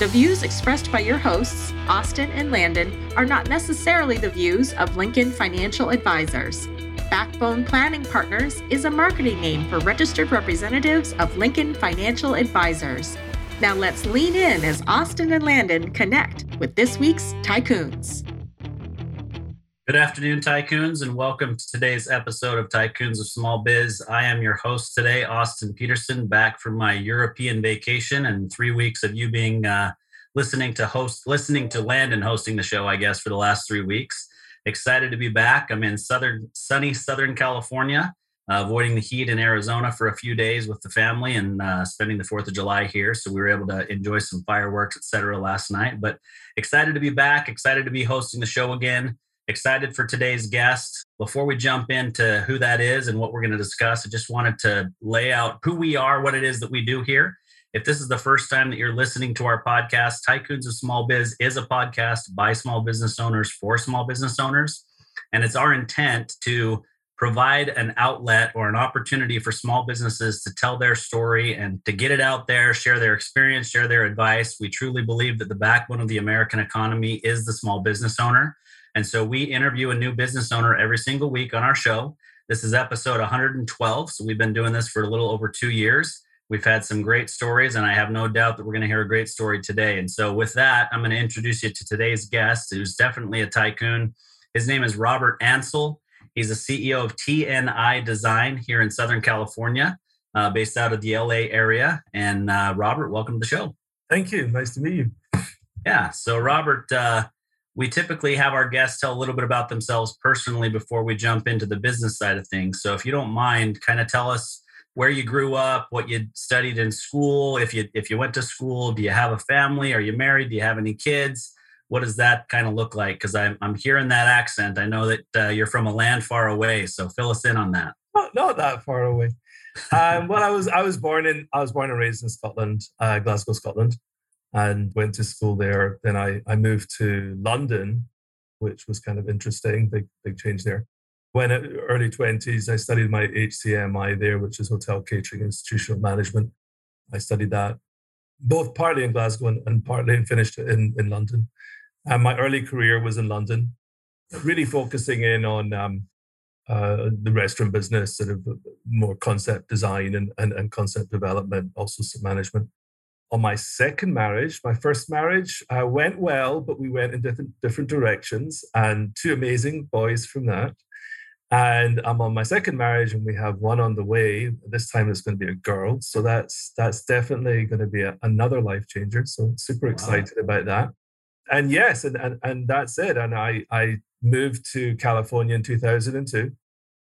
The views expressed by your hosts, Austin and Landon, are not necessarily the views of Lincoln Financial Advisors. Backbone Planning Partners is a marketing name for registered representatives of Lincoln Financial Advisors. Now let's lean in as Austin and Landon connect with this week's Tycoons. Good afternoon, Tycoons, and welcome to today's episode of Tycoons of Small Biz. I am your host today, Austin Peterson, back from my European vacation and three weeks of you being uh, listening to host, listening to Landon hosting the show, I guess, for the last three weeks. Excited to be back. I'm in southern, sunny Southern California, uh, avoiding the heat in Arizona for a few days with the family and uh, spending the Fourth of July here. So we were able to enjoy some fireworks, etc., last night. But excited to be back. Excited to be hosting the show again excited for today's guest. Before we jump into who that is and what we're going to discuss, I just wanted to lay out who we are, what it is that we do here. If this is the first time that you're listening to our podcast, Tycoons of Small Biz is a podcast by small business owners for small business owners. And it's our intent to provide an outlet or an opportunity for small businesses to tell their story and to get it out there, share their experience, share their advice. We truly believe that the backbone of the American economy is the small business owner. And so we interview a new business owner every single week on our show. This is episode 112. So we've been doing this for a little over two years. We've had some great stories, and I have no doubt that we're going to hear a great story today. And so, with that, I'm going to introduce you to today's guest, who's definitely a tycoon. His name is Robert Ansel. He's the CEO of TNI Design here in Southern California, uh, based out of the LA area. And uh, Robert, welcome to the show. Thank you. Nice to meet you. Yeah. So, Robert, uh, we typically have our guests tell a little bit about themselves personally before we jump into the business side of things. So if you don't mind, kind of tell us where you grew up, what you studied in school, if you if you went to school, do you have a family, are you married, do you have any kids? What does that kind of look like? Because I'm I'm hearing that accent. I know that uh, you're from a land far away, so fill us in on that. Not, not that far away. um, well, I was I was born in I was born and raised in Scotland, uh, Glasgow, Scotland and went to school there. Then I, I moved to London, which was kind of interesting, big, big change there. When early 20s, I studied my HCMI there, which is Hotel Catering Institutional Management. I studied that both partly in Glasgow and, and partly and finished in, in London. And my early career was in London, really focusing in on um, uh, the restaurant business, sort of more concept design and, and, and concept development, also some management on my second marriage. My first marriage uh, went well, but we went in different different directions, and two amazing boys from that. And I'm on my second marriage, and we have one on the way. This time it's going to be a girl, so that's that's definitely going to be a, another life changer. So super excited wow. about that. And yes, and, and and that's it. And I I moved to California in 2002.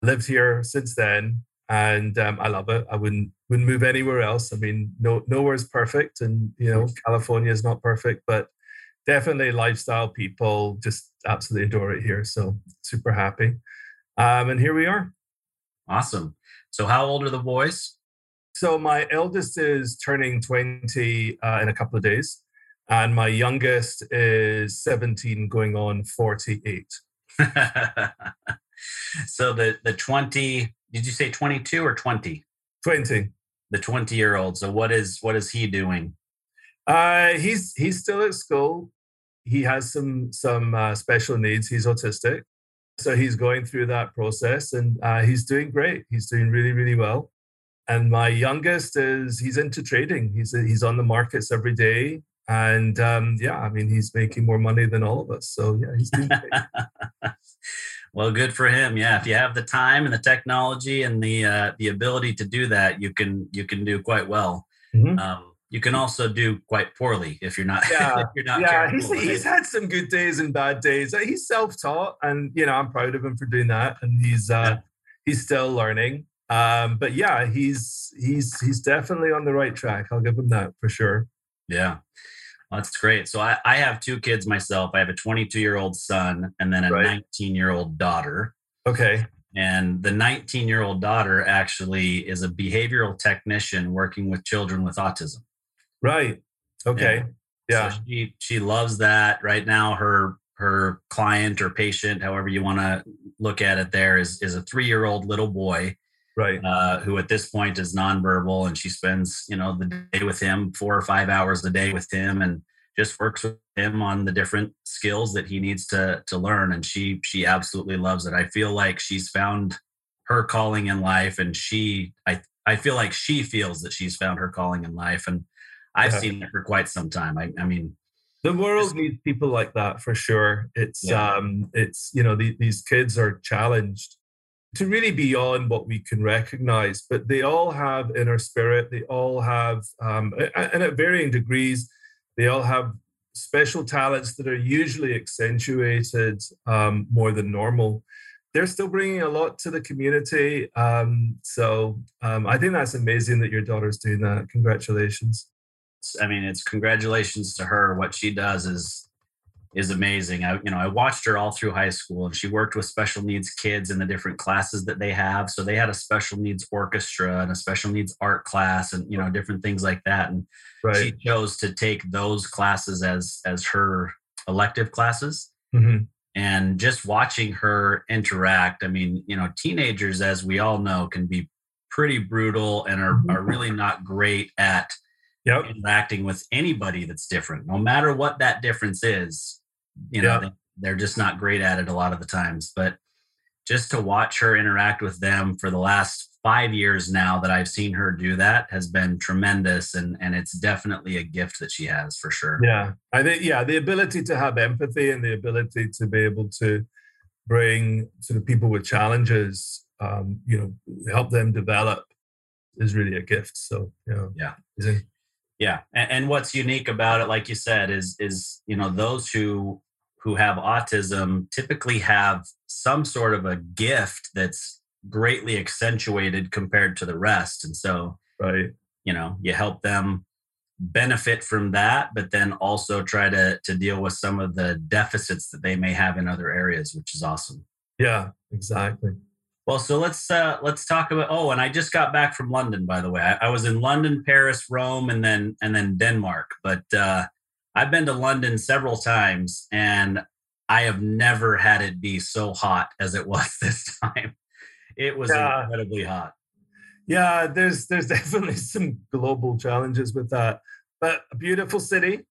Lived here since then, and um, I love it. I wouldn't wouldn't move anywhere else. I mean, no nowhere's perfect, and you know, California is not perfect, but definitely lifestyle people just absolutely adore it here. So super happy, um, and here we are. Awesome. So, how old are the boys? So my eldest is turning twenty uh, in a couple of days, and my youngest is seventeen, going on forty-eight. so the the twenty did you say 22 or 20? 20. The 20 year old. So what is what is he doing? Uh, he's he's still at school. He has some some uh, special needs. He's autistic, so he's going through that process, and uh, he's doing great. He's doing really really well. And my youngest is he's into trading. He's he's on the markets every day, and um, yeah, I mean he's making more money than all of us. So yeah, he's doing great. Well, good for him. Yeah, if you have the time and the technology and the uh, the ability to do that, you can you can do quite well. Mm-hmm. Um, you can also do quite poorly if you're not. Yeah, you're not yeah. He's, he's had some good days and bad days. He's self-taught, and you know I'm proud of him for doing that. And he's uh, he's still learning. Um, but yeah, he's he's he's definitely on the right track. I'll give him that for sure. Yeah. that's great. So I, I have two kids myself. I have a 22 year old son and then a Right. 19 year old daughter. Okay. And the 19 year old daughter actually is a behavioral technician working with children with autism. Right. Okay. Yeah. So she she loves that. Right now, her her client or patient, however you want to look at it, there is is a three year old little boy Right. uh, who at this point is nonverbal, and she spends you know the day with him, four or five hours a day with him, and just works with him on the different skills that he needs to to learn. And she she absolutely loves it. I feel like she's found her calling in life, and she I I feel like she feels that she's found her calling in life, and I've Yeah. seen it for quite some time. I, I mean, the world needs people like that for sure it's Yeah. um it's you know the, these kids are challenged to really be beyond what we can recognize but they all have inner spirit they all have um and at varying degrees they all have special talents that are usually accentuated um, more than normal they're still bringing a lot to the community um, so um, i think that's amazing that your daughter's doing that congratulations I mean, it's congratulations to her. What she does is is amazing. I you know I watched her all through high school, and she worked with special needs kids in the different classes that they have. So they had a special needs orchestra and a special needs art class, and you know different things like that. And right she chose to take those classes as as her elective classes. Mhm. And just watching her interact, I mean, you know, teenagers, as we all know, can be pretty brutal and are, are really not great at yep interacting with anybody that's different, no matter what that difference is. You know, they, they're just not great at it a lot of the times. But just to watch her interact with them for the last five years now that I've seen her do that has been tremendous. And, and it's definitely a gift that she has for sure. Yeah, I think yeah, the ability to have empathy and the ability to be able to bring sort of people with challenges, um, you know, help them develop is really a gift. So you know, Yeah. Yeah, and, and what's unique about it, like you said, is is you know those who who have autism typically have some sort of a gift that's greatly accentuated compared to the rest, and so right, you know you help them benefit from that, but then also try to to deal with some of the deficits that they may have in other areas, which is awesome. yeah, exactly. Well, so let's uh, let's talk about. Oh, and I just got back from London, by the way. I, I was in London, Paris, Rome, and then and then Denmark. But uh, I've been to London several times, and I have never had it be so hot as it was this time. It was Yeah. incredibly hot. Yeah, there's there's definitely some global challenges with that, but a beautiful city,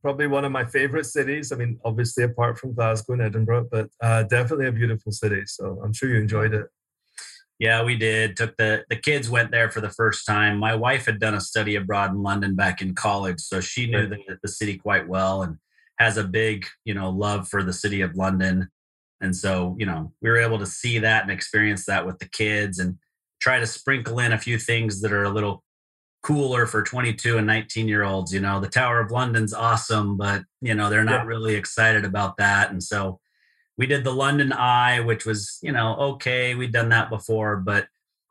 probably one of my favorite cities. I mean, obviously apart from Glasgow and Edinburgh, but uh, definitely a beautiful city. So I'm sure you enjoyed it. Yeah, we did. Took the the kids went there for the first time. My wife had done a study abroad in London back in college, so she knew Right. the, the city quite well and has a big, you know, love for the city of London. And so, you know, we were able to see that and experience that with the kids and try to sprinkle in a few things that are a little cooler for 22 and 19 year olds. You know, the Tower of London's awesome, but you know, they're not Yeah. really excited about that. And so we did the London Eye, which was, you know, okay. We'd done that before, but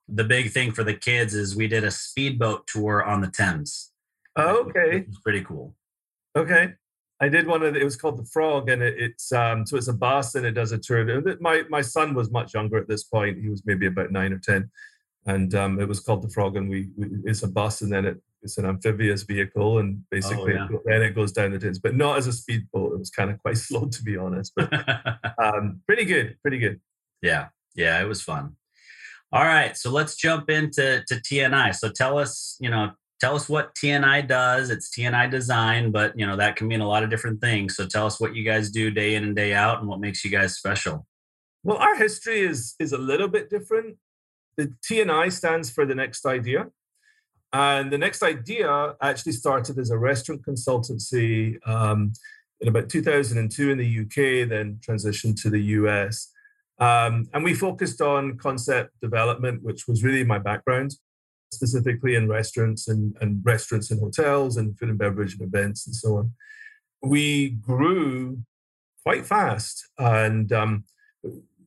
the big thing for the kids is we did a speedboat tour on the Thames. Okay. It was pretty cool. Okay. I did one of the, it was called the Frog, and it, it's um so it's a bus and it does a tour. My my son was much younger at this point; he was maybe about nine or ten, and um it was called the Frog, and we, we it's a bus, and then it, it's an amphibious vehicle, and basically yeah. then it goes down the Thames, but not as a speedboat. It was kind of quite slow to be honest, but um pretty good, pretty good. yeah, yeah, it was fun. All right, so let's jump into to TNI. So tell us, you know, tell us what TNI does. It's TNI design, but you know that can mean a lot of different things. So tell us what you guys do day in and day out, and what makes you guys special. Well, our history is is a little bit different. The TNI stands for the next idea. And the next idea actually started as a restaurant consultancy um, in about 2002 in the UK, then transitioned to the US. Um, and we focused on concept development, which was really my background, specifically in restaurants and, and restaurants and hotels and food and beverage and events and so on. We grew quite fast and um,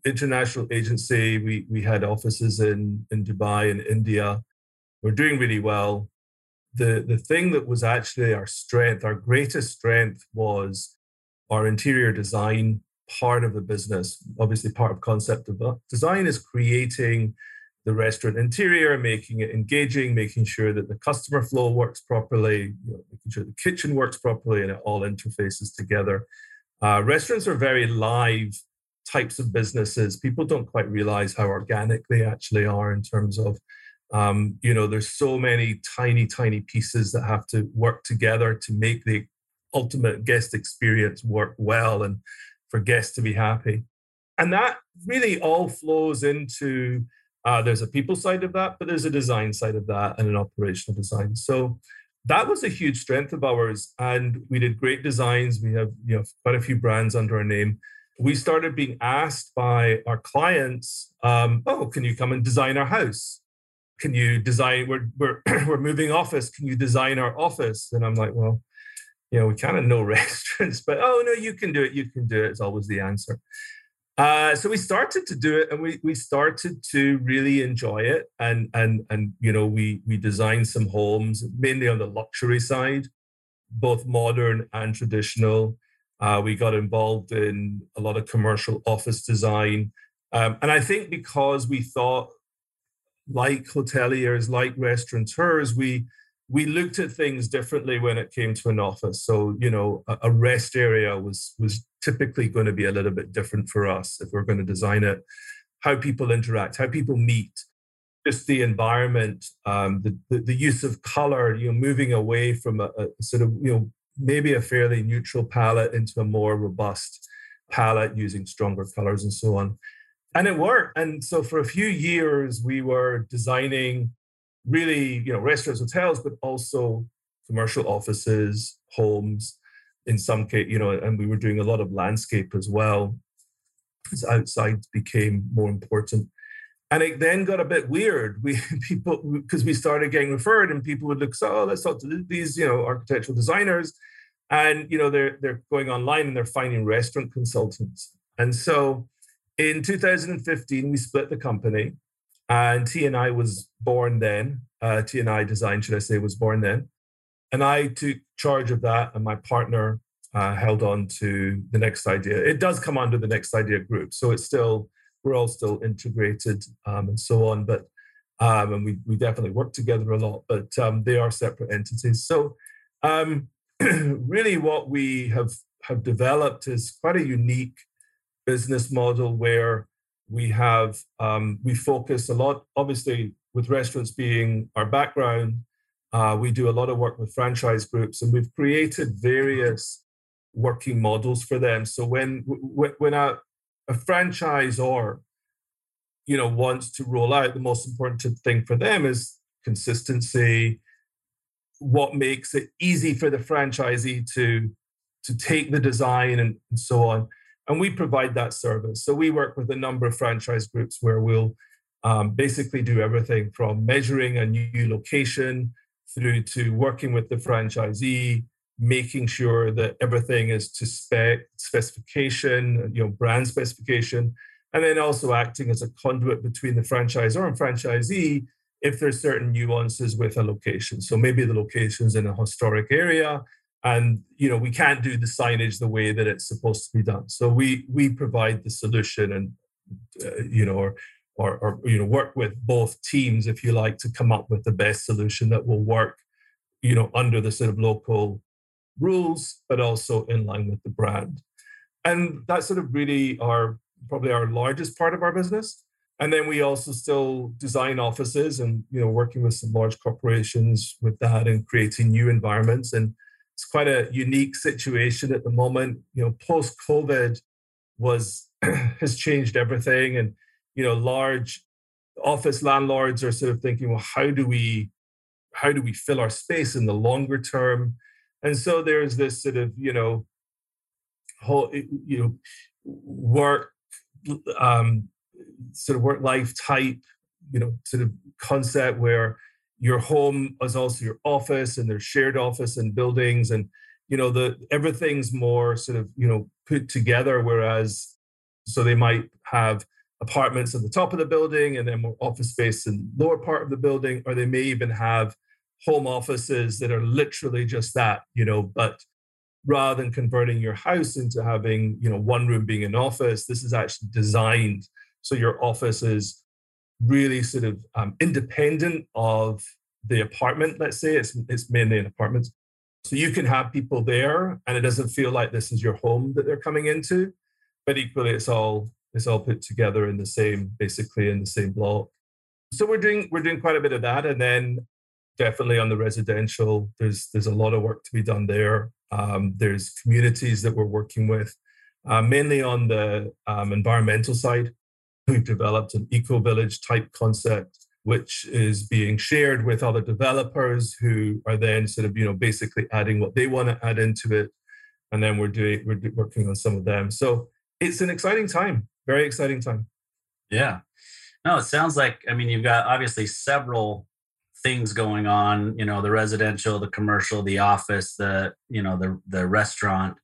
international agency. We we had offices in in Dubai and India. We're doing really well. the the thing that was actually our strength, our greatest strength was our interior design part of the business. Obviously, part of concept design is creating the restaurant interior, making it engaging, making sure that the customer flow works properly, you know, making sure the kitchen works properly, and it all interfaces together. Uh, restaurants are very live types of businesses. People don't quite realize how organic they actually are in terms of, um, you know, there's so many tiny, tiny pieces that have to work together to make the ultimate guest experience work well and for guests to be happy. And that really all flows into uh, there's a people side of that, but there's a design side of that and an operational design. So that was a huge strength of ours. And we did great designs. We have you know quite a few brands under our name. We started being asked by our clients, um, "Oh, can you come and design our house? Can you design? We're we're we're moving office. Can you design our office?" And I'm like, "Well, you know, we kind of know restaurants, but oh no, you can do it. You can do it." It's always the answer. Uh, so we started to do it, and we we started to really enjoy it, and and and you know we we designed some homes mainly on the luxury side, both modern and traditional. Uh, we got involved in a lot of commercial office design, um, and I think because we thought, like hoteliers, like restaurateurs, we we looked at things differently when it came to an office. So, you know, a, a, rest area was was typically going to be a little bit different for us if we're going to design it. How people interact, how people meet, just the environment, um, the, the, the use of color. You know, moving away from a, a sort of you know maybe a fairly neutral palette into a more robust palette using stronger colors and so on. And it worked. And so for a few years, we were designing really, you know, restaurants, hotels, but also commercial offices, homes, in some case, you know, and we were doing a lot of landscape as well. As outside became more important. And it then got a bit weird. We people because we started getting referred, and people would look, so oh, let's talk to these, you know, architectural designers, and you know, they're they're going online and they're finding restaurant consultants. And so, in 2015, we split the company, and TNI was born then. Uh, TNI Design, should I say, was born then. And I took charge of that, and my partner uh, held on to the next idea. It does come under the next idea group, so it's still we're all still integrated um, and so on. But um, and we we definitely work together a lot, but um, they are separate entities. So um, really, what we have have developed is quite a unique business model where we have um, we focus a lot obviously with restaurants being our background uh, we do a lot of work with franchise groups and we've created various working models for them. So when when a, a franchisor you know wants to roll out the most important thing for them is consistency what makes it easy for the franchisee to to take the design and, and so on and we provide that service. So we work with a number of franchise groups where we'll um, basically do everything from measuring a new location through to working with the franchisee, making sure that everything is to spec specification, you know, brand specification, and then also acting as a conduit between the franchisor and franchisee if there's certain nuances with a location. So maybe the location's in a historic area and you know we can't do the signage the way that it's supposed to be done. So we we provide the solution and uh, you know or, or, or you know work with both teams if you like to come up with the best solution that will work you know under the sort of local rules but also in line with the brand. And that's sort of really our probably our largest part of our business. And then we also still design offices and you know working with some large corporations with that and creating new environments. And it's quite a unique situation at the moment. You know, post COVID was has changed everything, and you know, large office landlords are sort of thinking, well, how do we how do we fill our space in the longer term? And so there's this sort of you know whole you know work um, sort of work life type you know sort of concept where your home is also your office and there's shared office and buildings and you know the everything's more sort of you know put together whereas so they might have apartments at the top of the building and then more office space in lower part of the building or they may even have home offices that are literally just that, you know, but rather than converting your house into having, you know, one room being an office, this is actually designed so your office is really sort of um, independent of the apartment, let's say it's, it's mainly an apartment. So you can have people there and it doesn't feel like this is your home that they're coming into, but equally it's all it's all put together in the same, basically in the same block. So we're doing we're doing quite a bit of that. And then definitely on the residential, there's there's a lot of work to be done there. Um, there's communities that we're working with, uh, mainly on the um, environmental side. We've developed an eco village type concept which is being shared with other developers who are then sort of you know basically adding what they want to add into it. And then we're doing we're working on some of them. So it's an exciting time very exciting time. Yeah. No it sounds like i mean you've got obviously several things going on you know the residential the commercial the office the you know the the restaurant.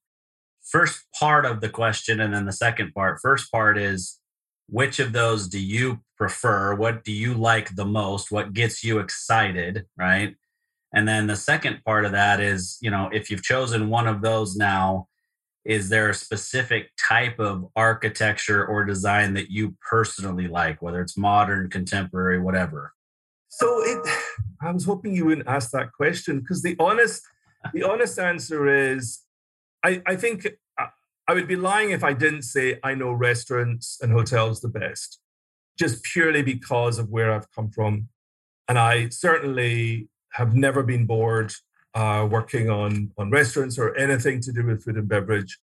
First part of the question and then the second part. First part is which of those do you prefer? What do you like the most? What gets you excited, right? And then the second part of that is, you know, if you've chosen one of those now, is there a specific type of architecture or design that you personally like, whether it's modern, contemporary, whatever? So it I was hoping you wouldn't ask that question because the honest the honest answer is I, I think I would be lying if I didn't say I know restaurants and hotels the best, just purely because of where I've come from. And I certainly have never been bored uh, working on, on restaurants or anything to do with food and beverage.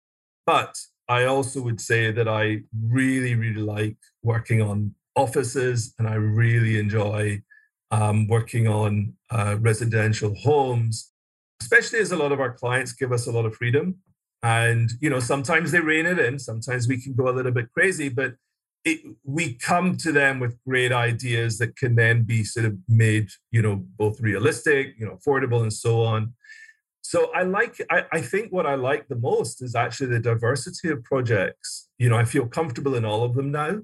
But I also would say that I really, really like working on offices and I really enjoy um, working on uh, residential homes, especially as a lot of our clients give us a lot of freedom. And, you know, sometimes they rein it in, sometimes we can go a little bit crazy, but it, we come to them with great ideas that can then be sort of made, you know, both realistic, you know, affordable and so on. So I like, I, I think what I like the most is actually the diversity of projects. You know, I feel comfortable in all of them now.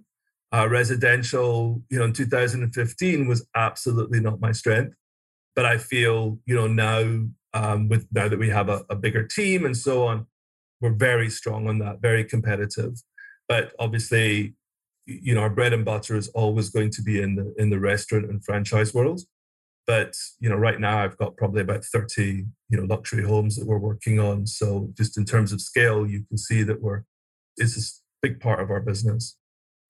Uh, residential, you know, in 2015 was absolutely not my strength, but I feel, you know, now um, with now that we have a, a bigger team and so on, we're very strong on that, very competitive. But obviously, you know, our bread and butter is always going to be in the in the restaurant and franchise world. But you know, right now I've got probably about 30, you know, luxury homes that we're working on. So just in terms of scale, you can see that we're it's a big part of our business.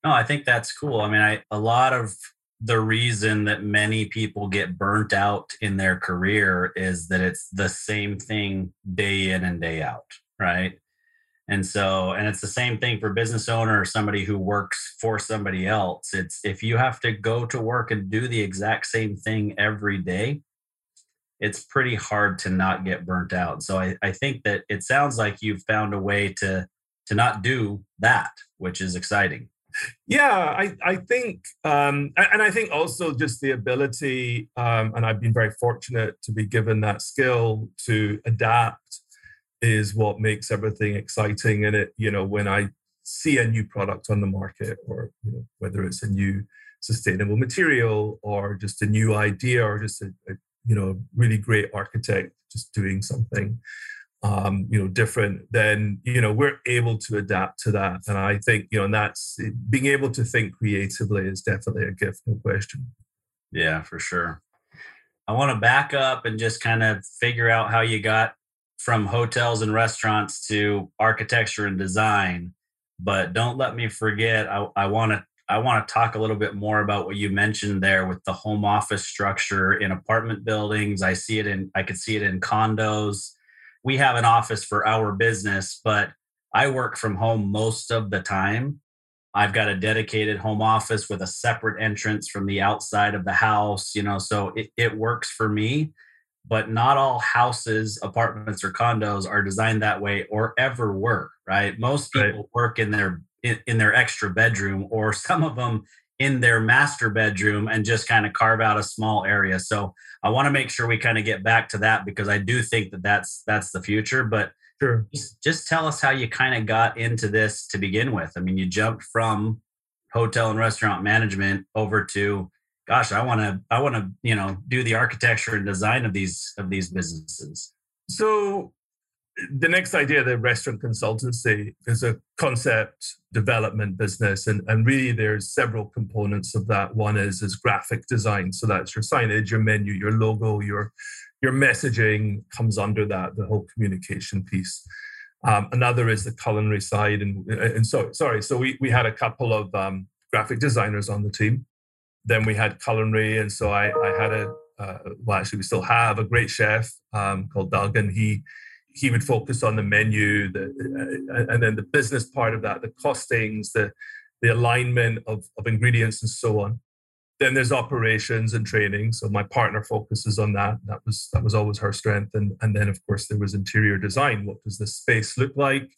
No, I think that's cool. I mean, I a lot of the reason that many people get burnt out in their career is that it's the same thing day in and day out, right? And so, and it's the same thing for business owner or somebody who works for somebody else. It's if you have to go to work and do the exact same thing every day, it's pretty hard to not get burnt out. So I, I think that it sounds like you've found a way to to not do that, which is exciting. Yeah, I, I think, um, and I think also just the ability, um, and I've been very fortunate to be given that skill to adapt is what makes everything exciting. And it, you know, when I see a new product on the market, or you know, whether it's a new sustainable material or just a new idea or just a, a you know really great architect just doing something um, you know different then you know we're able to adapt to that. And i think you know and that's being able to think creatively is definitely a gift no question. Yeah for sure. I want to back up and just kind of figure out how you got from hotels and restaurants to architecture and design. But don't let me forget, I want to I want to talk a little bit more about what you mentioned there with the home office structure in apartment buildings. I see it in I could see it in condos. We have an office for our business, but I work from home most of the time. I've got a dedicated home office with a separate entrance from the outside of the house, you know, so it, it works for me but not all houses, apartments, or condos are designed that way or ever were. Right? Most people right. work in their in, in their extra bedroom, or some of them in their master bedroom, and just kind of carve out a small area. So I want to make sure we kind of get back to that because I do think that that's that's the future. But sure. just, just tell us how you kind of got into this to begin with. I mean, you jumped from hotel and restaurant management over to gosh, I want to, I want to, you know, do the architecture and design of these of these businesses? So the next idea, the restaurant consultancy, is a concept development business, and, and really there's several components of that. One is is graphic design, so that's your signage, your menu, your logo, your your messaging comes under that, the whole communication piece. Um, another is the culinary side, and and so sorry, so we we had a couple of um, graphic designers on the team. Then we had culinary, and so I I had a uh, well actually we still have a great chef um, called Doug, and he he would focus on the menu, the, uh, and then the business part of that, the costings, the the alignment of, of ingredients, and so on. Then there's operations and training. So my partner focuses on that. That was that was always her strength. And and then of course there was interior design. What does the space look like?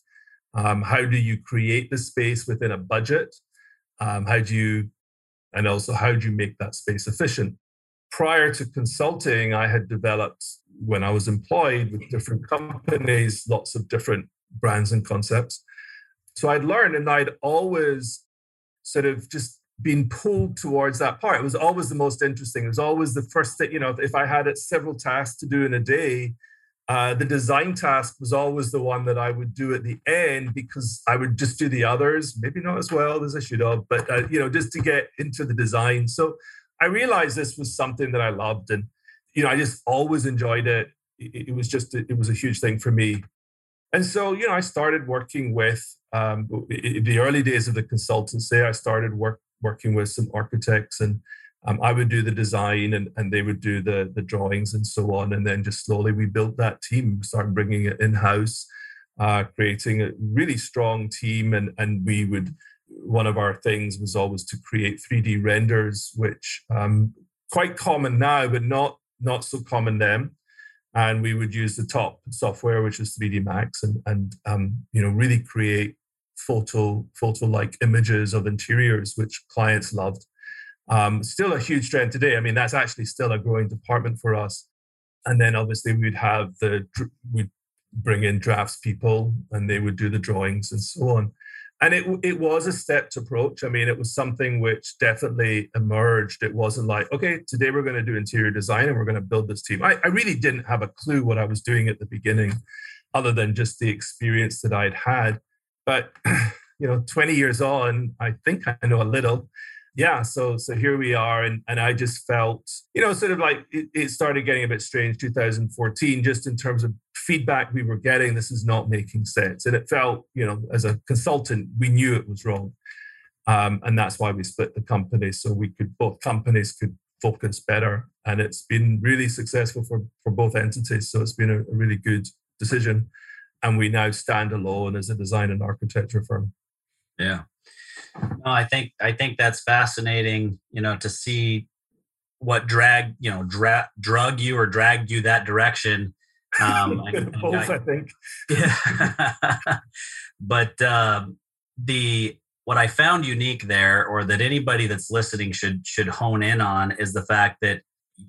Um, how do you create the space within a budget? Um, how do you, and also how do you make that space efficient? Prior to consulting, I had developed when I was employed with different companies, lots of different brands and concepts. So I'd learned and I'd always sort of just been pulled towards that part. It was always the most interesting. It was always the first thing, you know, if I had several tasks to do in a day, uh, the design task was always the one that I would do at the end because I would just do the others, maybe not as well as I should have, but uh, you know, just to get into the design. So I realized this was something that I loved, and you know, I just always enjoyed it. It, it was just it was a huge thing for me. And so, you know, I started working with um, the early days of the consultancy. I started work working with some architects and um, I would do the design and, and they would do the, the drawings and so on. And then just slowly we built that team, started bringing it in house, uh, creating a really strong team. And, and we would, one of our things was always to create 3D renders, which um, quite common now, but not, not so common then. And we would use the top software, which is 3D Max, and, and um, you know really create photo photo like images of interiors, which clients loved. Um, still a huge trend today. I mean, that's actually still a growing department for us. And then obviously we'd have the we'd bring in drafts people, and they would do the drawings and so on. And it it was a stepped approach. I mean, it was something which definitely emerged. It wasn't like, okay, today we're going to do interior design and we're going to build this team. I, I really didn't have a clue what I was doing at the beginning, other than just the experience that I'd had. But you know, 20 years on, I think I know a little. Yeah, so so here we are, and and I just felt, you know, sort of like it, it started getting a bit strange 2014, just in terms of feedback we were getting. This is not making sense, and it felt, you know, as a consultant, we knew it was wrong, um, and that's why we split the company so we could both companies could focus better, and it's been really successful for for both entities. So it's been a, a really good decision and we now stand alone as a design and architecture firm. Yeah. No, I think I think that's fascinating, you know, to see what drag, you know, dra- drug you or dragged you that direction. Um, Both, I, I, think. Yeah. but um, the what I found unique there, or that anybody that's listening should should hone in on, is the fact that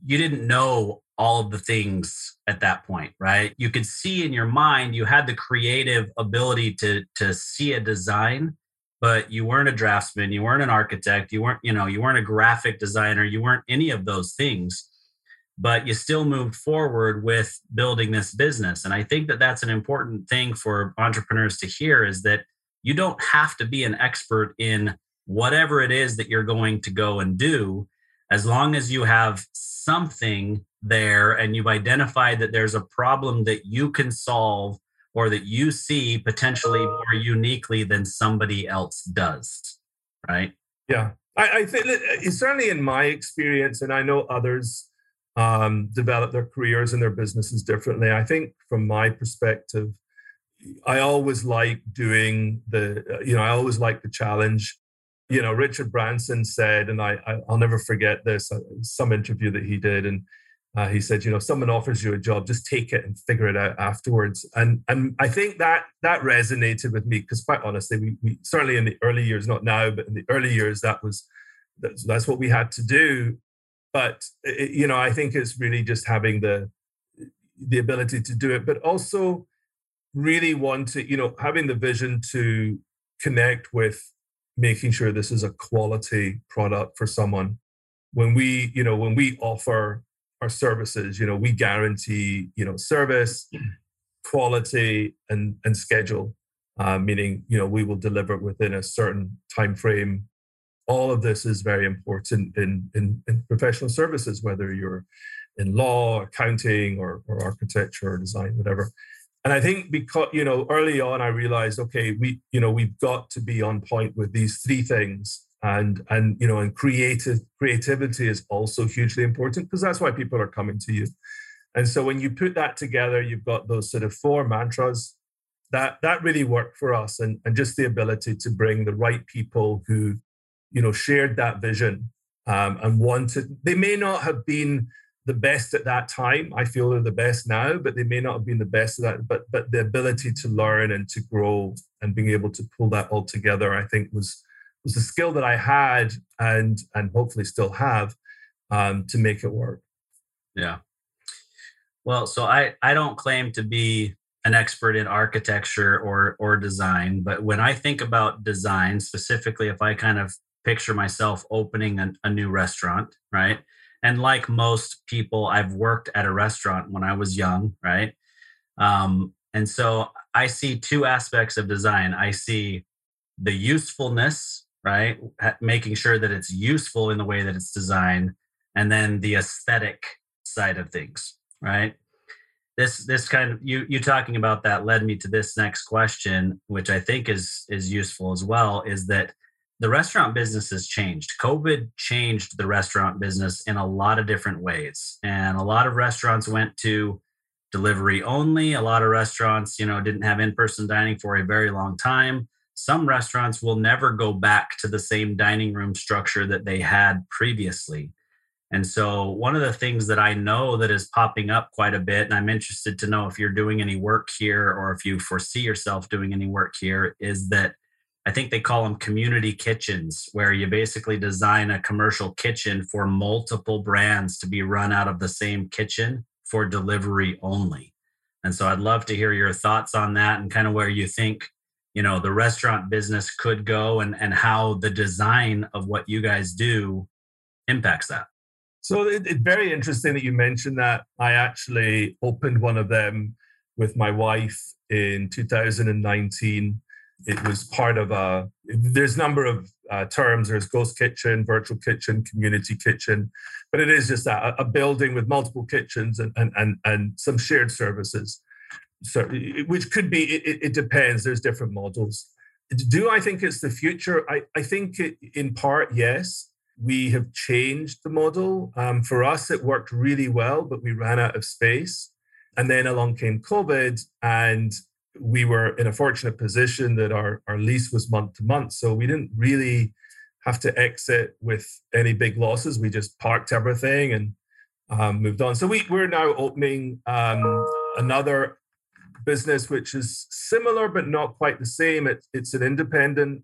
you didn't know all of the things at that point right you could see in your mind you had the creative ability to to see a design but you weren't a draftsman you weren't an architect you weren't you know you weren't a graphic designer you weren't any of those things but you still moved forward with building this business. And i think that that's an important thing for entrepreneurs to hear is that you don't have to be an expert in whatever it is that you're going to go and do as long as you have something there and you've identified that there's a problem that you can solve or that you see potentially more uniquely than somebody else does right? Yeah. I, I think certainly in my experience and i know others um, develop their careers and their businesses differently. I think from my perspective i always like doing the you know i always like the challenge. You know, Richard Branson said, and I, I will never forget this, uh, some interview that he did, and uh, he said, you know, someone offers you a job, just take it and figure it out afterwards. And and I think that that resonated with me because, quite honestly, we, we certainly in the early years, not now, but in the early years, that was that's, that's what we had to do. But it, you know, I think it's really just having the the ability to do it, but also really want to, you know, having the vision to connect with making sure this is a quality product for someone when we, you know, when we offer our services, you know, we guarantee, you know, service, quality, and and schedule. Uh, meaning, you know, we will deliver within a certain time frame. All of this is very important in in, in professional services, whether you're in law, accounting, or, or architecture, or design, whatever. And I think because you know early on, I realized, okay, we you know we've got to be on point with these three things and and you know and creative creativity is also hugely important because that's why people are coming to you. And so when you put that together you've got those sort of four mantras that that really worked for us and and just the ability to bring the right people who you know shared that vision um, and wanted they may not have been the best at that time. I feel they're the best now but they may not have been the best at that but but the ability to learn and to grow and being able to pull that all together i think was was a skill that I had and and hopefully still have um, to make it work. Yeah. Well, so I I don't claim to be an expert in architecture or or design, but when I think about design, specifically if I kind of picture myself opening a, a new restaurant, right? And like most people, I've worked at a restaurant when I was young, right? Um, and so I see two aspects of design. I see the usefulness right? Making sure that it's useful in the way that it's designed, and then the aesthetic side of things, right? This this kind of you you talking about that led me to this next question, which I think is is useful as well, is that the restaurant business has changed. COVID changed the restaurant business in a lot of different ways. And a lot of restaurants went to delivery only. A lot of restaurants, you know, didn't have in-person dining for a very long time some restaurants will never go back to the same dining room structure that they had previously. And so, one of the things that I know that is popping up quite a bit, and I'm interested to know if you're doing any work here or if you foresee yourself doing any work here, is that I think they call them community kitchens, where you basically design a commercial kitchen for multiple brands to be run out of the same kitchen for delivery only. And so, I'd love to hear your thoughts on that and kind of where you think you know the restaurant business could go and and how the design of what you guys do impacts that. So it's it, very interesting that you mentioned that. I actually opened one of them with my wife in 2019 it was part of a there's a number of uh, terms. There's ghost kitchen virtual kitchen community kitchen. But it is just a, a building with multiple kitchens and, and and and some shared services so which could be it, it, depends there's different models. Do i think it's the future? I, I think it, in part yes. We have changed the model. Um, for us it worked really well but we ran out of space. And then along came covid and we were in a fortunate position that our, our lease was month to month. So we didn't really have to exit with any big losses. We just parked everything and um, moved on. So we, we're now opening um, another business which is similar but not quite the same. It, it's an independent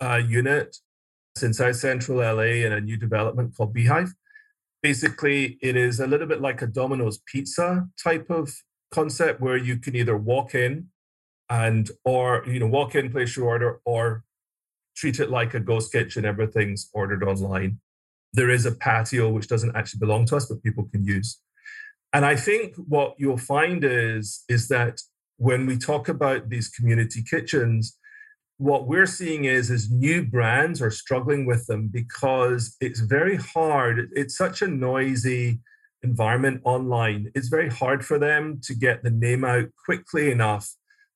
uh, unit. In South Central LA in a new development called Beehive. Basically, it is a little bit like a Domino's pizza type of concept where you can either walk in and or you know walk in, place your order, or treat it like a ghost kitchen. Everything's ordered online. There is a patio which doesn't actually belong to us, but people can use. And I think what you'll find is is that when we talk about these community kitchens, what we're seeing is is new brands are struggling with them because it's very hard. It's such a noisy environment online. It's very hard for them to get the name out quickly enough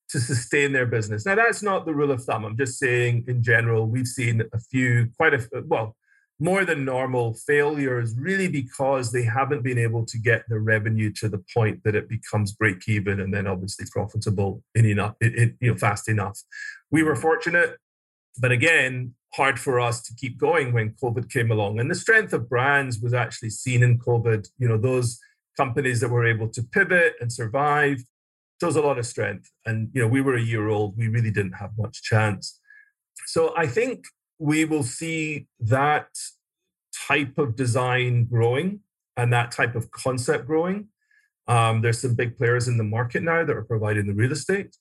to sustain their business. Now that's not the rule of thumb. I'm just saying in general, we've seen a few, quite a well, more than normal failures really because they haven't been able to get the revenue to the point that it becomes break even and then obviously profitable in enough you know fast enough. We were fortunate but again hard for us to keep going when covid came along. And the strength of brands was actually seen in covid. You know those companies that were able to pivot and survive shows a lot of strength. And you know we were a year old we really didn't have much chance. So i think we will see that type of design growing and that type of concept growing. Um, there's some big players in the market now that are providing the real estate.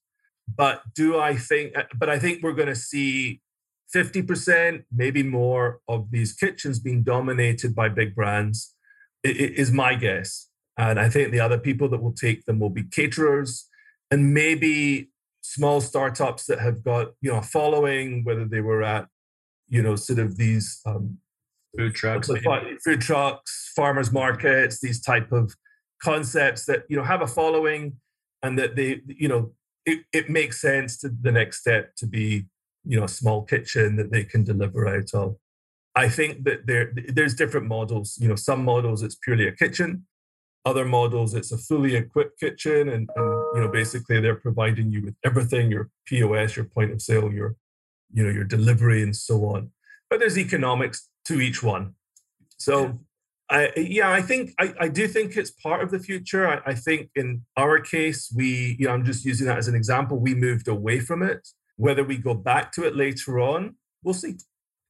But do I think, uh, but I think we're going to see 50%, maybe more of these kitchens being dominated by big brands is my guess. And I think the other people that will take them will be caterers and maybe small startups that have got, you know, following, whether they were at, you know, sort of these um, food trucks, food trucks, farmers markets, these type of concepts that, you know, have a following and that they, you know, it, it makes sense to the next step to be you know a small kitchen that they can deliver out of. I think that there there's different models you know some models it's purely a kitchen other models it's a fully equipped kitchen and, and you know basically they're providing you with everything your pos your point of sale your you know your delivery and so on but there's economics to each one so I, yeah, I think I, I do think it's part of the future. I, I think in our case, we, you know, I'm just using that as an example. We moved away from it. Whether we go back to it later on, we'll see.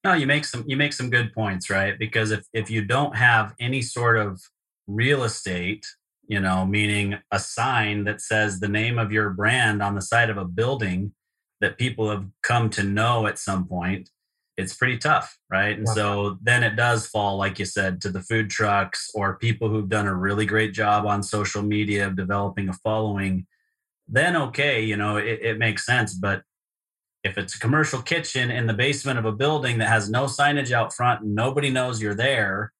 No, you make some you make some good points, right? Because if if you don't have any sort of real estate, you know, meaning a sign that says the name of your brand on the side of a building that people have come to know at some point, it's pretty tough, right? And so then it does fall, like you said, to the food trucks or people who've done a really great job on social media of developing a following. Then okay, you know, it, it makes sense. But if it's a commercial kitchen in the basement of a building that has no signage out front and nobody knows you're there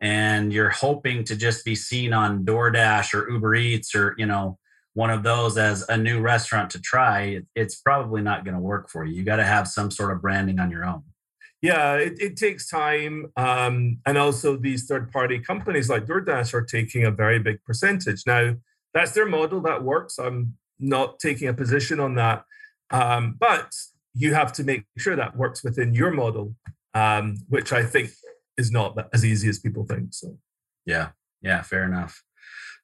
and you're hoping to just be seen on DoorDash or Uber Eats or you know one of those as a new restaurant to try it's probably not going to work for you you got to have some sort of branding on your own yeah it, it takes time um, and also these third party companies like DoorDash are taking a very big percentage now that's their model that works i'm not taking a position on that um, but you have to make sure that works within your model, um, which I think is not as easy as people think. So, yeah, yeah, fair enough.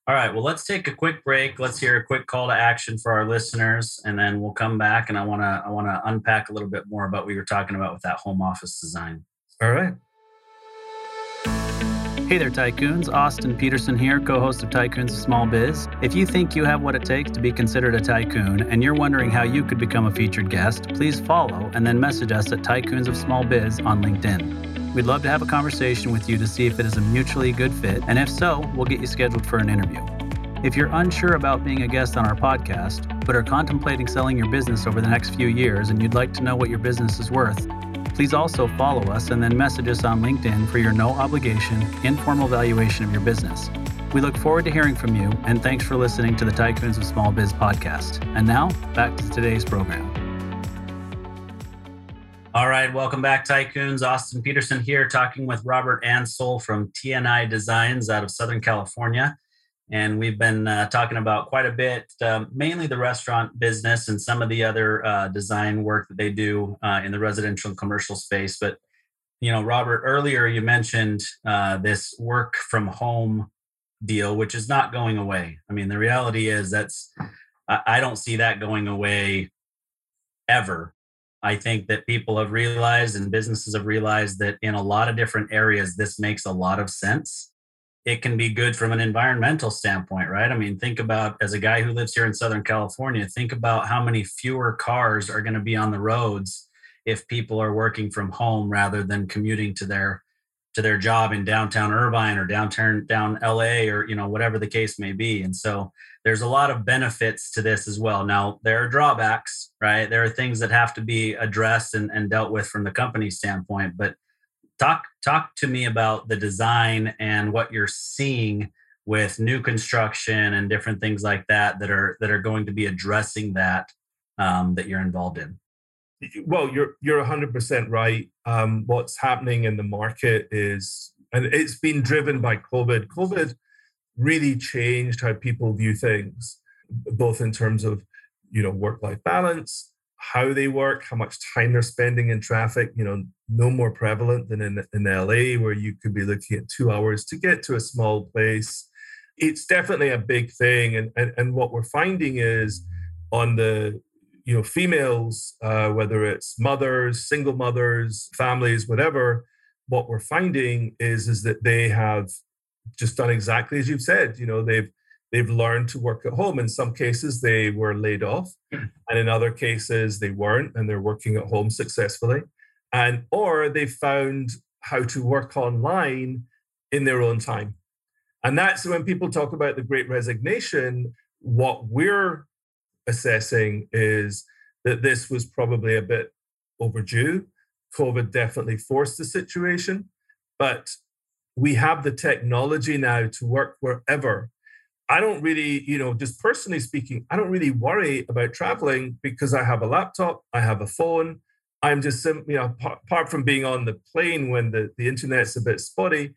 All right, well, let's take a quick break. Let's hear a quick call to action for our listeners, and then we'll come back. And I want to I want to unpack a little bit more about what we were talking about with that home office design. All right. Hey there, Tycoons. Austin Peterson here, co host of Tycoons of Small Biz. If you think you have what it takes to be considered a tycoon and you're wondering how you could become a featured guest, please follow and then message us at Tycoons of Small Biz on LinkedIn. We'd love to have a conversation with you to see if it is a mutually good fit, and if so, we'll get you scheduled for an interview. If you're unsure about being a guest on our podcast, but are contemplating selling your business over the next few years and you'd like to know what your business is worth, Please also follow us and then message us on LinkedIn for your no obligation, informal valuation of your business. We look forward to hearing from you, and thanks for listening to the Tycoons of Small Biz podcast. And now, back to today's program. All right, welcome back, Tycoons. Austin Peterson here, talking with Robert Ansel from TNI Designs out of Southern California and we've been uh, talking about quite a bit, um, mainly the restaurant business and some of the other uh, design work that they do uh, in the residential and commercial space. But you know, Robert, earlier you mentioned uh, this work from home deal, which is not going away. I mean, the reality is that's I don't see that going away ever. I think that people have realized and businesses have realized that in a lot of different areas, this makes a lot of sense it can be good from an environmental standpoint, right? I mean, think about as a guy who lives here in Southern California, think about how many fewer cars are going to be on the roads if people are working from home rather than commuting to their to their job in downtown Irvine or downtown down LA or you know whatever the case may be. And so there's a lot of benefits to this as well. Now there are drawbacks, right? There are things that have to be addressed and, and dealt with from the company standpoint, but talk talk to me about the design and what you're seeing with new construction and different things like that that are that are going to be addressing that um, that you're involved in well you're you're 100% right um, what's happening in the market is and it's been driven by covid covid really changed how people view things both in terms of you know work life balance how they work, how much time they're spending in traffic, you know, no more prevalent than in, in LA, where you could be looking at two hours to get to a small place. It's definitely a big thing. And, and, and what we're finding is on the, you know, females, uh, whether it's mothers, single mothers, families, whatever, what we're finding is, is that they have just done exactly as you've said. You know, they've they've learned to work at home. In some cases, they were laid off, hmm. and in other cases, they weren't, and they're working at home successfully. and or they found how to work online in their own time. And that's when people talk about the great resignation, what we're assessing is that this was probably a bit overdue. COVID definitely forced the situation, but we have the technology now to work wherever. I don't really, you know, just personally speaking, I don't really worry about traveling because I have a laptop, I have a phone. I'm just simply, you know, apart from being on the plane when the, the internet's a bit spotty,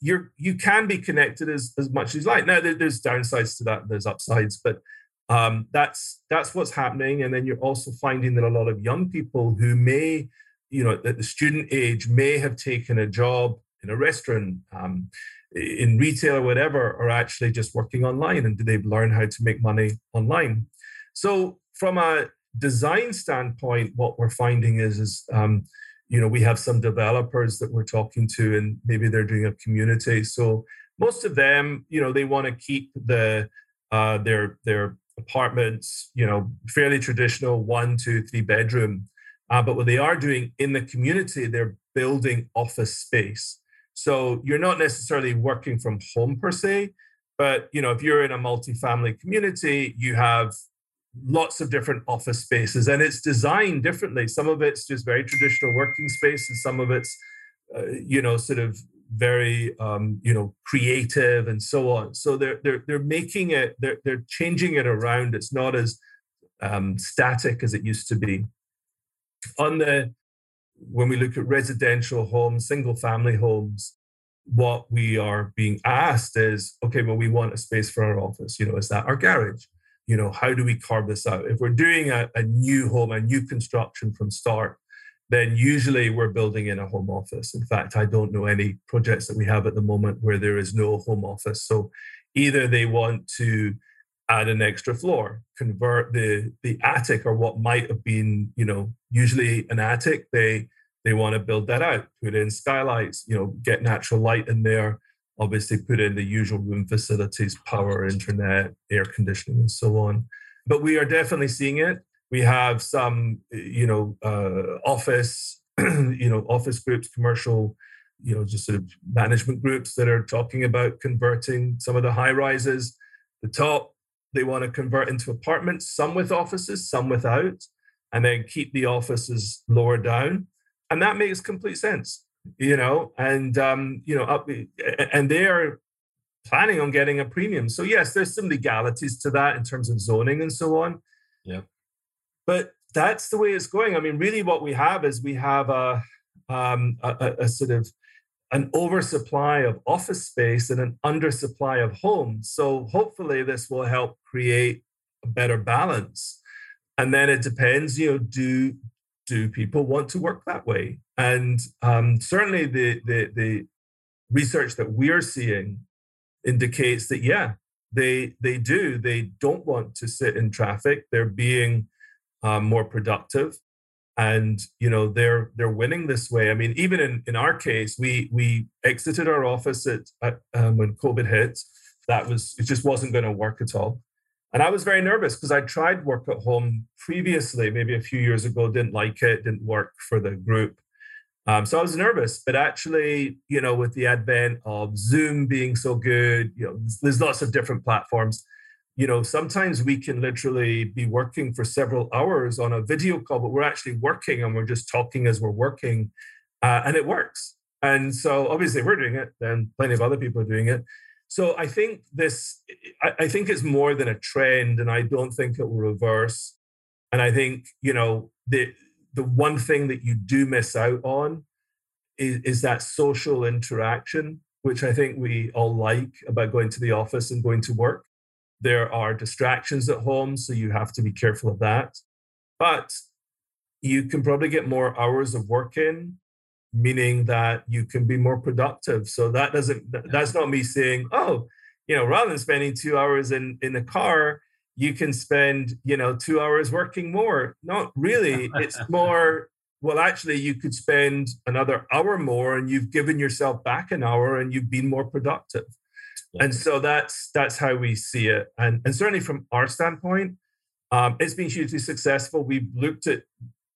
you're you can be connected as, as much as you like. Now there, there's downsides to that, there's upsides, but um, that's that's what's happening. And then you're also finding that a lot of young people who may, you know, at the student age may have taken a job in a restaurant, um, in retail or whatever, are actually just working online and do they learn how to make money online? So from a design standpoint, what we're finding is is um, you know we have some developers that we're talking to and maybe they're doing a community so most of them you know they want to keep the uh, their their apartments, you know, fairly traditional one, two, three bedroom. Uh, but what they are doing in the community, they're building office space. So you're not necessarily working from home per se, but you know, if you're in a multi-family community, you have lots of different office spaces, and it's designed differently. Some of it's just very traditional working space, and some of it's, uh, you know, sort of very um, you know creative and so on. So they're they're they're making it they're they're changing it around. It's not as um, static as it used to be. On the when we look at residential homes single family homes what we are being asked is okay well we want a space for our office you know is that our garage you know how do we carve this out if we're doing a, a new home a new construction from start then usually we're building in a home office. In fact, I don't know any projects that we have at the moment where there is no home office. So either they want to add an extra floor, convert the the attic or what might have been, you know, usually an attic, they they want to build that out, put in skylights, you know, get natural light in there, obviously put in the usual room facilities, power, internet, air conditioning, and so on. But we are definitely seeing it we have some you know uh, office you know office groups commercial you know just sort of management groups that are talking about converting some of the high rises the top they want to convert into apartments some with offices some without and then keep the offices lower down. And that makes complete sense you know and um you know up and they are planning on getting a premium. So yes there's some legalities to that in terms of zoning and so on. Yeah but that's the way it's going. I mean, really, what we have is we have a, um, a, a sort of an oversupply of office space and an undersupply of homes. So hopefully, this will help create a better balance. And then it depends, you know, do do people want to work that way? And um, certainly, the, the the research that we're seeing indicates that yeah, they they do. They don't want to sit in traffic. They're being um, more productive and you know they're they're winning this way. I mean even in in our case we we exited our office at, at um, when covid hit. That was it just wasn't going to work at all. And i was very nervous because i tried work at home previously maybe a few years ago didn't like it didn't work for the group. Um, so i was nervous but actually you know with the advent of zoom being so good you know there's lots of different platforms you know sometimes we can literally be working for several hours on a video call but we're actually working and we're just talking as we're working uh, and it works. And so obviously we're doing it and plenty of other people are doing it. So i think this I, I think it's more than a trend and i don't think it will reverse. And i think you know the the one thing that you do miss out on is, is that social interaction which i think we all like about going to the office and going to work there are distractions at home, so you have to be careful of that. But you can probably get more hours of work in, meaning that you can be more productive. So that doesn't that's not me saying, oh, you know, rather than spending two hours in in the car, you can spend, you know, two hours working more. Not really. It's more well, actually, you could spend another hour more and you've given yourself back an hour and you've been more productive. And so that's that's how we see it. And, and certainly from our standpoint, um, it's been hugely successful. We've looked at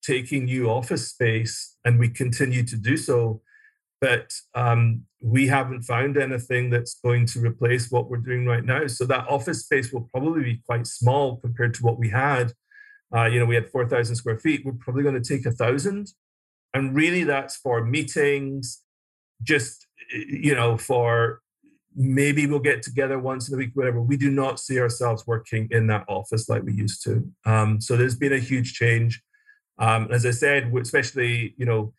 taking new office space, and we continue to do so. But um, we haven't found anything that's going to replace what we're doing right now. So that office space will probably be quite small compared to what we had. Uh, you know, we had 4,000 square feet. We're probably going to take a thousand. And really, that's for meetings, just, you know, for maybe we'll get together once in a week, whatever. We do not see ourselves working in that office like we used to. Um, so there's been a huge change. Um, as I said, especially, you know,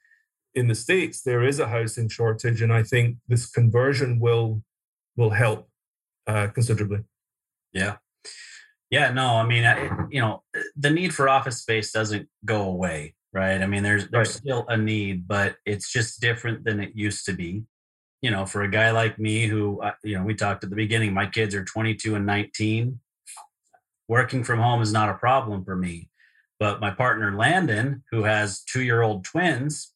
in the states there is a housing shortage and i think this conversion will will help uh, considerably yeah yeah no i mean you know the need for office space doesn't go away right i mean there's there's right. still a need but it's just different than it used to be you know for a guy like me who uh, you know we talked at the beginning my kids are 22 and 19 working from home is not a problem for me but my partner landon who has two year old twins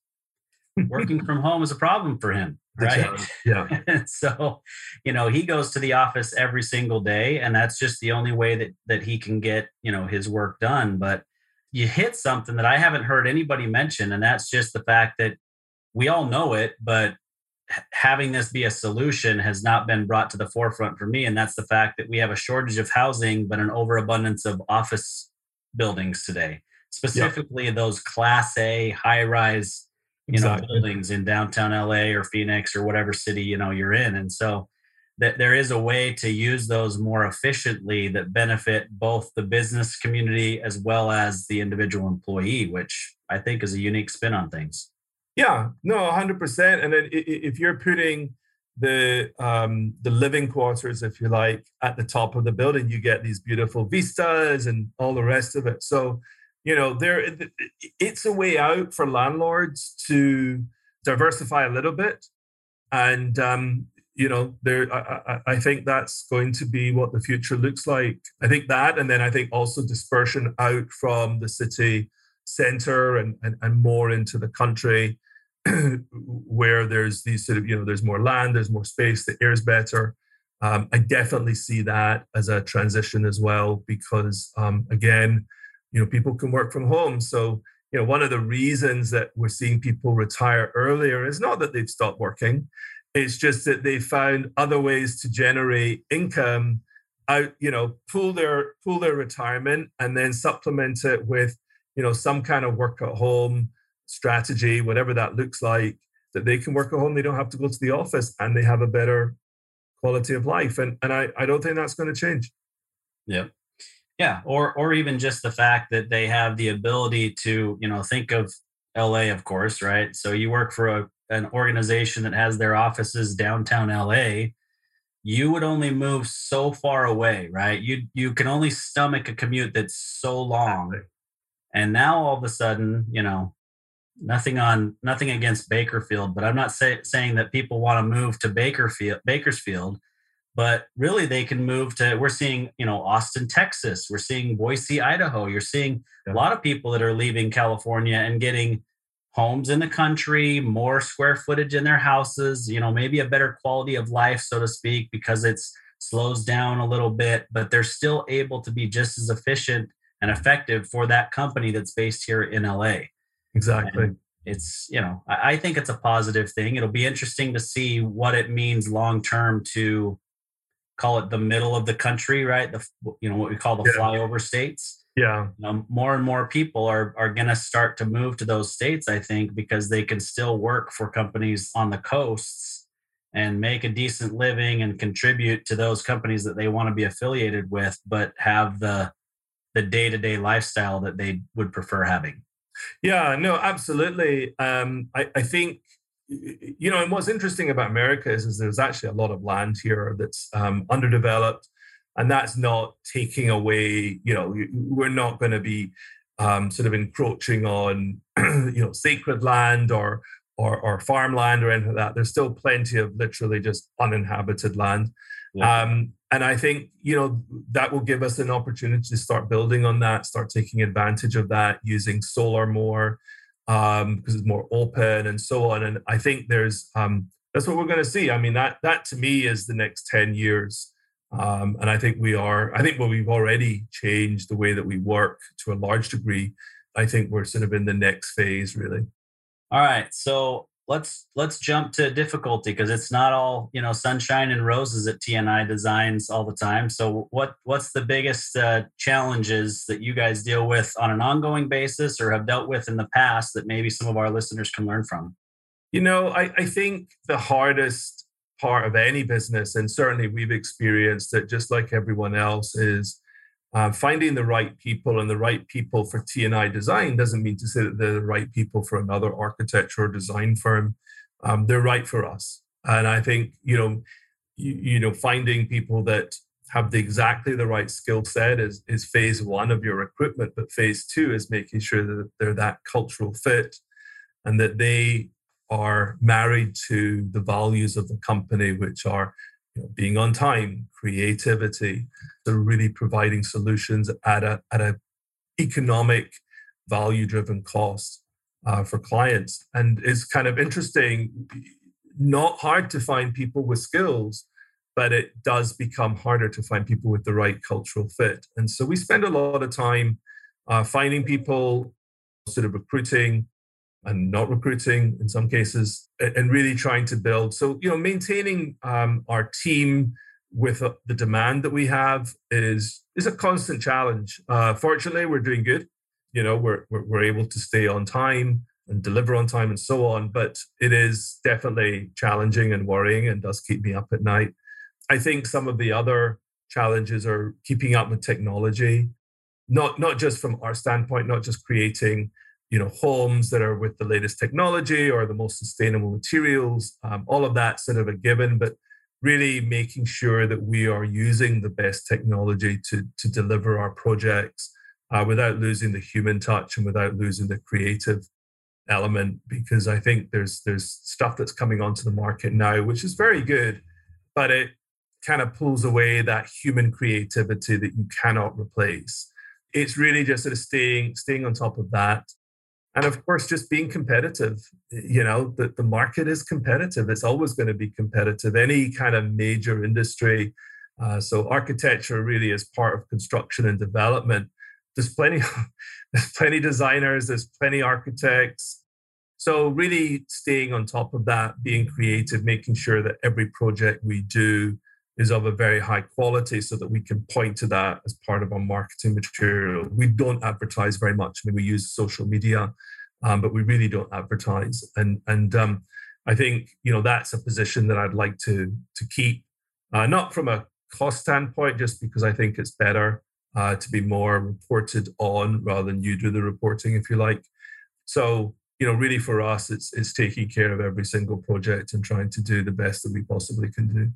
working from home is a problem for him right? yeah. So you know he goes to the office every single day and that's just the only way that that he can get you know his work done but you hit something that i haven't heard anybody mention and that's just the fact that we all know it but having this be a solution has not been brought to the forefront for me and that's the fact that we have a shortage of housing but an overabundance of office buildings today specifically yep. those class a high rise you exactly. know buildings in downtown LA or Phoenix or whatever city you know you're in and so that there is a way to use those more efficiently that benefit both the business community as well as the individual employee which I think is a unique spin on things yeah no 100% and then if you're putting the um, the living quarters, if you like, at the top of the building, you get these beautiful vistas and all the rest of it. So you know there it's a way out for landlords to diversify a little bit and um, you know there I, I, think that's going to be what the future looks like i think that and then i think also dispersion out from the city center and, and, and more into the country where there's these sort of you know there's more land there's more space the air is better. Um, i definitely see that as a transition as well because um, again you know people can work from home. So you know one of the reasons that we're seeing people retire earlier is not that they've stopped working. It's just that they found other ways to generate income out you know pull their pull their retirement and then supplement it with you know some kind of work at home strategy whatever that looks like that they can work at home they don't have to go to the office and they have a better quality of life and and i, I don't think that's going to change yeah yeah, or or even just the fact that they have the ability to, you know, think of LA, of course, right? So you work for a, an organization that has their offices downtown LA. You would only move so far away, right? You you can only stomach a commute that's so long. And now all of a sudden, you know, nothing on nothing against Bakerfield, but I'm not say, saying that people want to move to Bakerfield Bakersfield but really they can move to we're seeing you know austin texas. We're seeing boise idaho. You're seeing yeah. a lot of people that are leaving california and getting homes in the country more square footage in their houses you know maybe a better quality of life so to speak because it's slows down a little bit but they're still able to be just as efficient and effective for that company that's based here in la exactly and it's you know I, I think it's a positive thing it'll be interesting to see what it means long term to call it the middle of the country, right? The you know what we call the yeah. flyover states. Yeah. You know, more and more people are are going to start to move to those states, I think, because they can still work for companies on the coasts and make a decent living and contribute to those companies that they want to be affiliated with, but have the the day to day lifestyle that they would prefer having. Yeah, no, absolutely. Um, I, I think you know, and what's interesting about America is, is there's actually a lot of land here that's um, underdeveloped, and that's not taking away. You know, we're not going to be um, sort of encroaching on, you know, sacred land or, or or farmland or anything like that. There's still plenty of literally just uninhabited land. Yeah. Um, and I think you know that will give us an opportunity to start building on that, start taking advantage of that, using solar more, um, because it's more open and so on. And I think there's um, that's what we're going to see. I mean, that that to me is the next ten years. Um, and I think we are. I think well, we've already changed the way that we work to a large degree. I think we're sort of in the next phase, really. All right. So let's let's jump to difficulty because it's not all you know sunshine and roses at TNI Designs all the time. So what what's the biggest uh, challenges that you guys deal with on an ongoing basis or have dealt with in the past that maybe some of our listeners can learn from? You know, I, I think the hardest part of any business, and certainly we've experienced it just like everyone else, is uh, finding the right people and the right people for TNI design doesn't mean to say that they're the right people for another architecture or design firm. Um, they're right for us, and I think you know, you, you know, finding people that have the, exactly the right skill set is is phase one of your recruitment. But phase two is making sure that they're that cultural fit, and that they are married to the values of the company, which are you know, being on time, creativity, so really providing solutions at a at a economic, value driven cost uh, for clients. And it's kind of interesting, not hard to find people with skills, but it does become harder to find people with the right cultural fit. And so we spend a lot of time uh, finding people, sort of recruiting, and not recruiting in some cases and really trying to build. So you know maintaining um, our team with uh, the demand that we have is is a constant challenge. Uh, fortunately we're doing good. You know we're, we're, we're able to stay on time and deliver on time and so on but it is definitely challenging and worrying and does keep me up at night. I think some of the other challenges are keeping up with technology not not just from our standpoint not just creating you know homes that are with the latest technology or the most sustainable materials um, all of that sort of a given but really making sure that we are using the best technology to to deliver our projects uh, without losing the human touch and without losing the creative element because i think there's there's stuff that's coming onto the market now which is very good but it kind of pulls away that human creativity that you cannot replace. It's really just sort of staying staying on top of that and of course just being competitive you know the, the market is competitive. It's always going to be competitive. Any kind of major industry uh, so architecture really is part of construction and development. There's plenty there's plenty designers there's plenty architects. So really staying on top of that being creative making sure that every project we do is of a very high quality so that we can point to that as part of our marketing material. We don't advertise very much. I mean, we use social media, um, but we really don't advertise. And and um, I think you know that's a position that I'd like to to keep, uh, not from a cost standpoint, just because I think it's better uh, to be more reported on rather than you do the reporting, if you like. So you know, really for us, it's it's taking care of every single project and trying to do the best that we possibly can do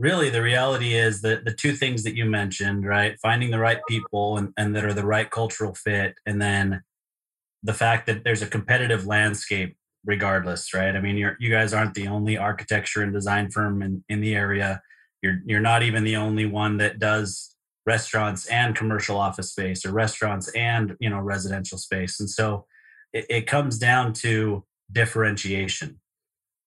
really the reality is that the two things that you mentioned right finding the right people and, and that are the right cultural fit and then the fact that there's a competitive landscape regardless right? I mean you're you guys aren't the only architecture and design firm in, in the area. You're you're not even the only one that does restaurants and commercial office space or restaurants and you know residential space. And so it, it comes down to differentiation.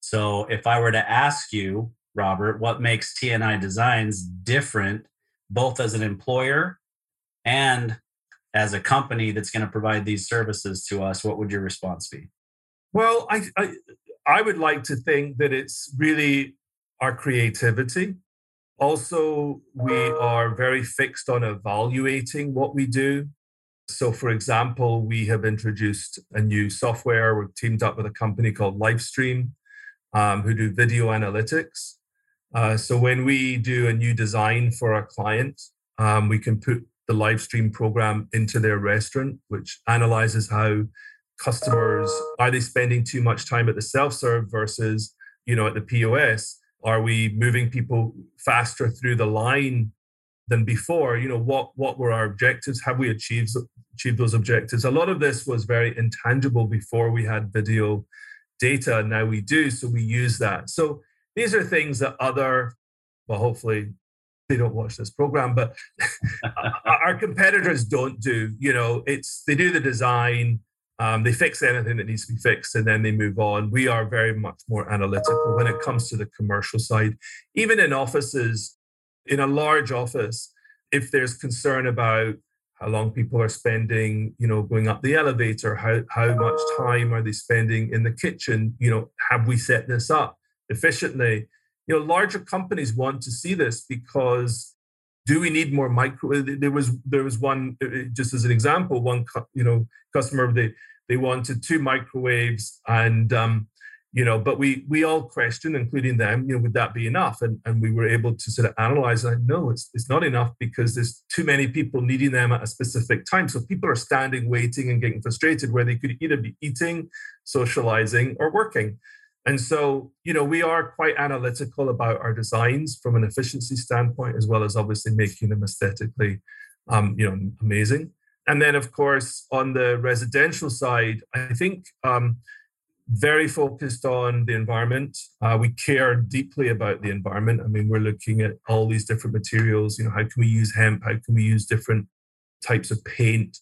So if i were to ask you Robert, what makes TNI Designs different, both as an employer and as a company that's going to provide these services to us? What would your response be? Well, I, I, I would like to think that it's really our creativity. Also, we are very fixed on evaluating what we do. So, for example, we have introduced a new software. We've teamed up with a company called Livestream, um, who do video analytics. Uh, so when we do a new design for a client, um, we can put the live stream program into their restaurant, which analyzes how customers are they spending too much time at the self-serve versus you know at the POS. Are we moving people faster through the line than before? You know what what were our objectives? Have we achieved achieved those objectives? A lot of this was very intangible before we had video data. Now we do, so we use that. So these are things that other, well, hopefully they don't watch this program, but our competitors don't do. You know, it's they do the design, um, they fix anything that needs to be fixed, and then they move on. We are very much more analytical when it comes to the commercial side. Even in offices, in a large office, if there's concern about how long people are spending, you know, going up the elevator, how, how much time are they spending in the kitchen, you know, have we set this up efficiently? You know, larger companies want to see this because do we need more micro there was there was one uh, uh, just as an example one you know customer they they wanted two microwaves and um, you know but we we all questioned including them you know would that be enough? And and we were able to sort of analyze like no it's, it's not enough because there's too many people needing them at a specific time. So people are standing waiting and getting frustrated where they could either be eating socializing or working and so you know we are quite analytical about our designs from an efficiency standpoint as well as obviously making them aesthetically um, you know amazing and then of course on the residential side i think um, very focused on the environment. Uh, we care deeply about the environment. I mean, we're looking at all these different materials. You know, how can we use hemp? How can we use different types of paint?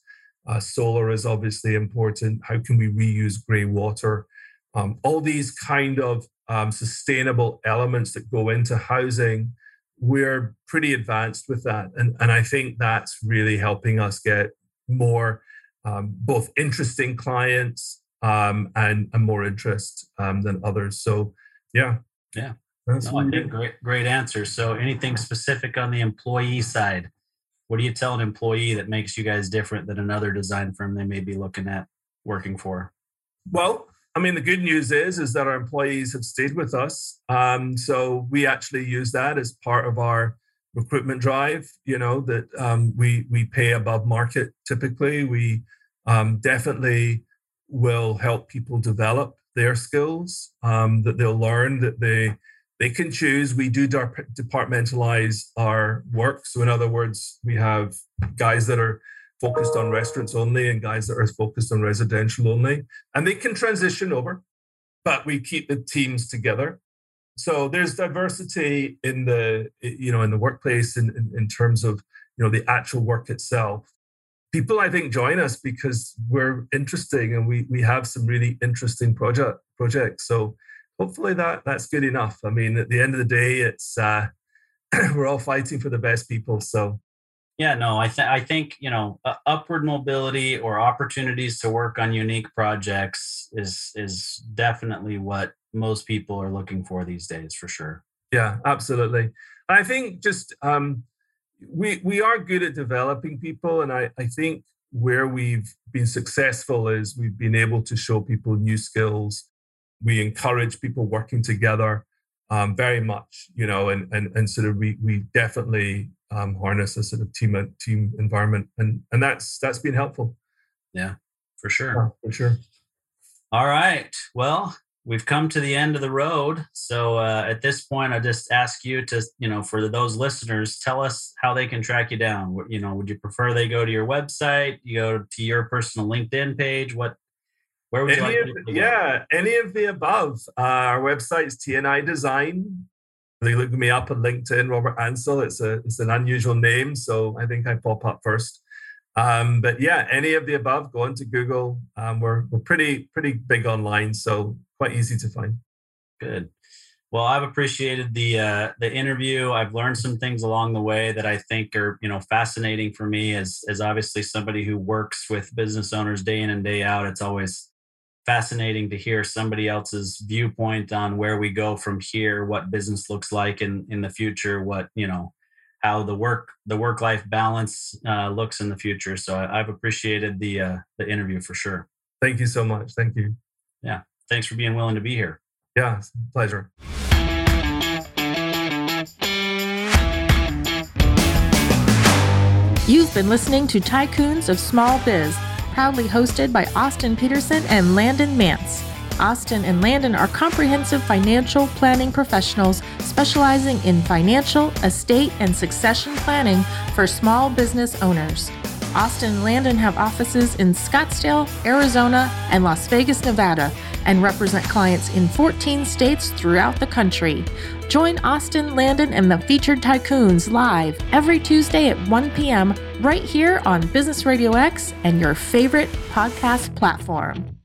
Uh, solar is obviously important. How can we reuse grey water? Um, all these kind of um, sustainable elements that go into housing, we're pretty advanced with that. And, and I think that's really helping us get more um, both interesting clients um, and, and more interest um, than others. So, yeah. Yeah. That's no, I think great, great answer. So, anything specific on the employee side? What do you tell an employee that makes you guys different than another design firm they may be looking at working for? Well, I mean, the good news is is that our employees have stayed with us. Um, so we actually use that as part of our recruitment drive. You know that um, we we pay above market typically. We um, definitely will help people develop their skills um, that they'll learn that they they can choose we do departmentalize our work so in other words we have guys that are focused on restaurants only and guys that are focused on residential only and they can transition over but we keep the teams together so there's diversity in the you know in the workplace in, in, in terms of you know the actual work itself people I think join us because we're interesting and we we have some really interesting project projects. So hopefully that that's good enough. I mean, at the end of the day, it's uh, we're all fighting for the best people. So yeah, no, I think I think you know uh, upward mobility or opportunities to work on unique projects is is definitely what most people are looking for these days, for sure. Yeah, absolutely. I think just um, we we are good at developing people, and I, I think where we've been successful is we've been able to show people new skills. We encourage people working together um, very much, you know, and and and sort of we we definitely um, harness a sort of team team environment, and and that's that's been helpful. Yeah, for sure, yeah, for sure. All right. Well, we've come to the end of the road. So uh, at this point, I just ask you to, you know, for those listeners, tell us how they can track you down. You know, would you prefer they go to your website? You go to your personal LinkedIn page? What? Where would any you like of, Yeah, any of the above. Uh, our website is TNI Design. They look me up on LinkedIn, Robert Ansell. It's a it's an unusual name, so I think I pop up first. Um, but yeah, any of the above, go into Google. Um, we're we're pretty pretty big online, so quite easy to find. Good. Well, I've appreciated the uh, the interview. I've learned some things along the way that I think are you know fascinating for me as as obviously somebody who works with business owners day in and day out. It's always fascinating to hear somebody else's viewpoint on where we go from here, what business looks like in in the future, what you know how the work the work life balance uh, looks in the future. So I, have appreciated the uh, the interview for sure. Thank you so much. Thank you. Yeah thanks for being willing to be here. Yeah, pleasure. You've been listening to Tycoons of Small Biz, proudly hosted by Austin Peterson and Landon Mance. Austin and Landon are comprehensive financial planning professionals specializing in financial, estate, and succession planning for small business owners. Austin and Landon have offices in Scottsdale, Arizona, and Las Vegas, Nevada and represent clients in 14 states throughout the country. Join Austin, Landon, and the featured tycoons live every Tuesday at 1 p.m. right here on Business Radio X and your favorite podcast platform.